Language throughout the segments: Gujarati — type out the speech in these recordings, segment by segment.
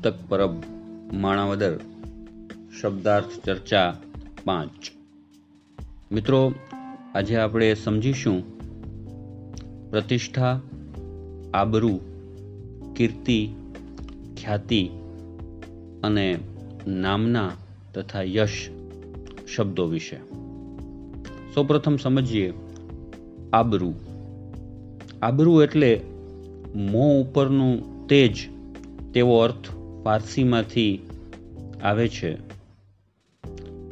પુસ્તક પરબ, માણાવદર, શબ્દાર્થ ચર્ચા પાંચ. મિત્રો, આજે આપણે સમજીશું પ્રતિષ્ઠા, આબરૂ, કીર્તિ, ખ્યાતિ અને નામના તથા યશ શબ્દો વિશે. સૌપ્રથમ સમજીએ આબરૂ. આબરૂ એટલે મોં ઉપરનું તેજ, તેવો અર્થ ફારસીમાંથી આવે છે.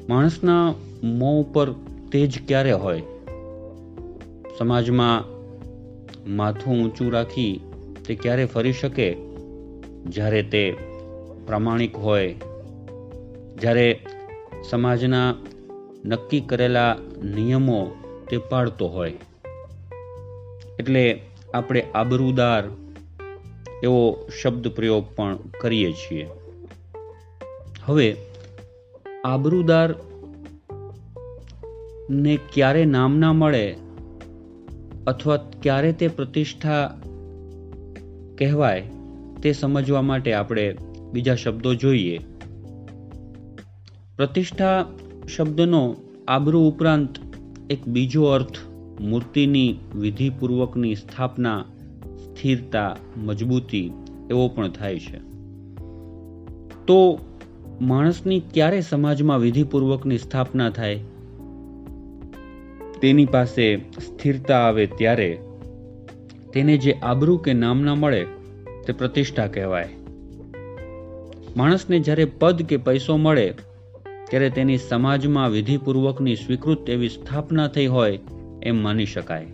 માણસના મોં ઉપર તેજ ક્યારે હોય? સમાજમાં માથું ઊંચું રાખી તે ક્યારે ફરી શકે? જ્યારે તે પ્રામાણિક હોય, જ્યારે સમાજના નક્કી કરેલા નિયમો તે પાળતો હોય. એટલે આપણે આબરૂદાર એવો શબ્દ પ્રયોગ પણ કરીએ છીએ. હવે, આબરૂદાર ને ક્યારે નામ ના મળે અથવા ક્યારે તે પ્રતિષ્ઠા કહેવાય તે સમજવા માટે આપણે બીજા શબ્દો જોઈએ. પ્રતિષ્ઠા શબ્દનો આબરૂ ઉપરાંત એક બીજો અર્થ મૂર્તિની વિધિપૂર્વકની સ્થાપના સ્થિરતા, મજબૂતી એવો પણ થાય છે. તો માણસની ક્યારે સમાજમાં વિધિપૂર્વકની સ્થાપના થાય? તેની પાસે સ્થિરતા આવે ત્યારે તેને જે આબરૂ કે નામના મળે તે પ્રતિષ્ઠા કહેવાય. માણસને જ્યારે પદ કે પૈસો મળે ત્યારે તેની સમાજમાં વિધિપૂર્વકની સ્વીકૃત એવી સ્થાપના થઈ હોય એમ માની શકાય.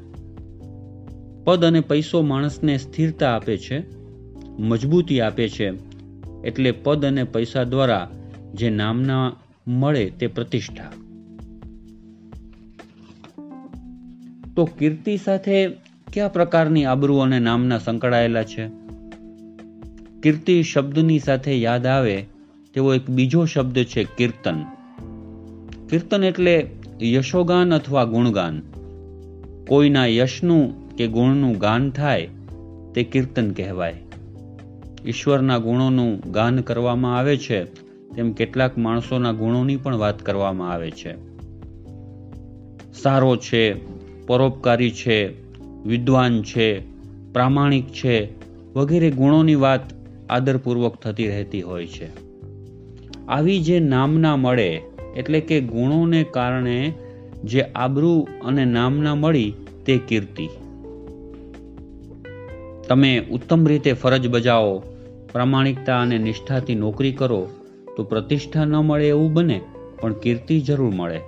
પદ અને પૈસો માણસને સ્થિરતા આપે છે, મજબૂતી આપે છે, એટલે પદ અને પૈસા દ્વારા જે નામના મળે તે પ્રતિષ્ઠા. તો કીર્તિ સાથે કયા પ્રકારની આબરૂ અને નામના સંકળાયેલા છે? કીર્તિ શબ્દની સાથે યાદ આવે તેવો એક બીજો શબ્દ છે કીર્તન. કીર્તન એટલે યશોગાન અથવા ગુણગાન. કોઈના યશનું કે ગુણનું ગાન થાય તે કીર્તન કહેવાય. ઈશ્વરના ગુણોનું ગાન કરવામાં આવે છે, તેમ કેટલાક માણસોના ગુણોની પણ વાત કરવામાં આવે છે. સારો છે, પરોપકારી છે, વિદ્વાન છે, પ્રામાણિક છે, વગેરે ગુણોની વાત આદરપૂર્વક થતી રહેતી હોય છે. આવી જે નામના મળે, એટલે કે ગુણોને કારણે જે આબરૂ અને નામના મળી તે કીર્તિ. તમે ઉત્તમ રીતે ફરજ બજાવો, પ્રામાણિકતા અને નિષ્ઠાથી નોકરી કરો, તો પ્રતિષ્ઠા ન મળે એવું બને, પણ કીર્તિ જરૂર મળે.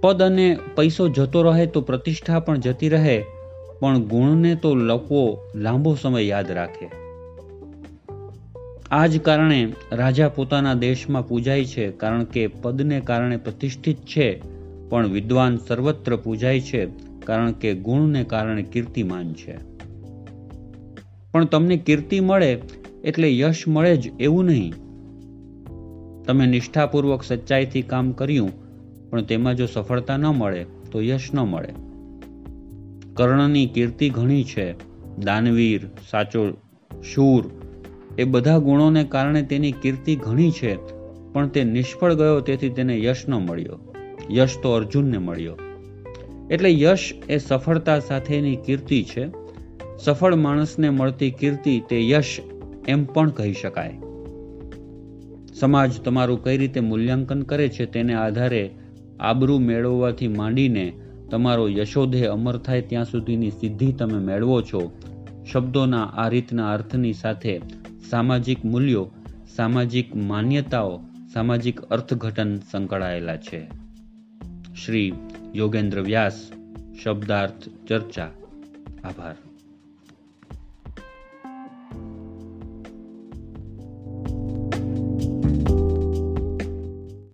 પદ અને પૈસો જતો રહે તો પ્રતિષ્ઠા પણ જતી રહે, પણ ગુણને તો લોકો લાંબો સમય યાદ રાખે. આ જ કારણે રાજા પોતાના દેશમાં પૂજાય છે, કારણ કે પદને કારણે પ્રતિષ્ઠિત છે, પણ વિદ્વાન સર્વત્ર પૂજાય છે કારણ કે ગુણને કારણે કીર્તિમાન છે. પણ તમને કીર્તિ મળે એટલે યશ મળે જ એવું નહીં. તમે નિષ્ઠાપૂર્વક સચ્ચાઈથી કામ કર્યું, પણ તેમાં જો સફળતા ન મળે, તો યશ ન મળે. કર્ણની કીર્તિ ઘણી છે. દાનવીર સાચો શૂર એ બધા ગુણોને કારણે તેની કીર્તિ ઘણી છે, પણ તે નિષ્ફળ ગયો તેથી તેને યશ ન મળ્યો. યશ તો અર્જુનને મળ્યો. એટલે યશ એ સફળતા સાથેની કીર્તિ છે. સફળ માણસને મળતી કીર્તિ તે યશ એમ પણ કહી શકાય. સમાજ તમારું કઈ રીતે મૂલ્યાંકન કરે છે તેને આધારે આબરૂ મેળવવાથી માંડીને તમારો યશોધે અમર થાય ત્યાં સુધીની સિદ્ધિ તમે મેળવો છો. શબ્દોના આ રીતના અર્થની સાથે સામાજિક મૂલ્યો, સામાજિક માન્યતાઓ, સામાજિક અર્થઘટન સંકળાયેલા છે. શ્રી યોગેન્દ્ર વ્યાસ શબ્દાર્થ ચર્ચા. આભાર.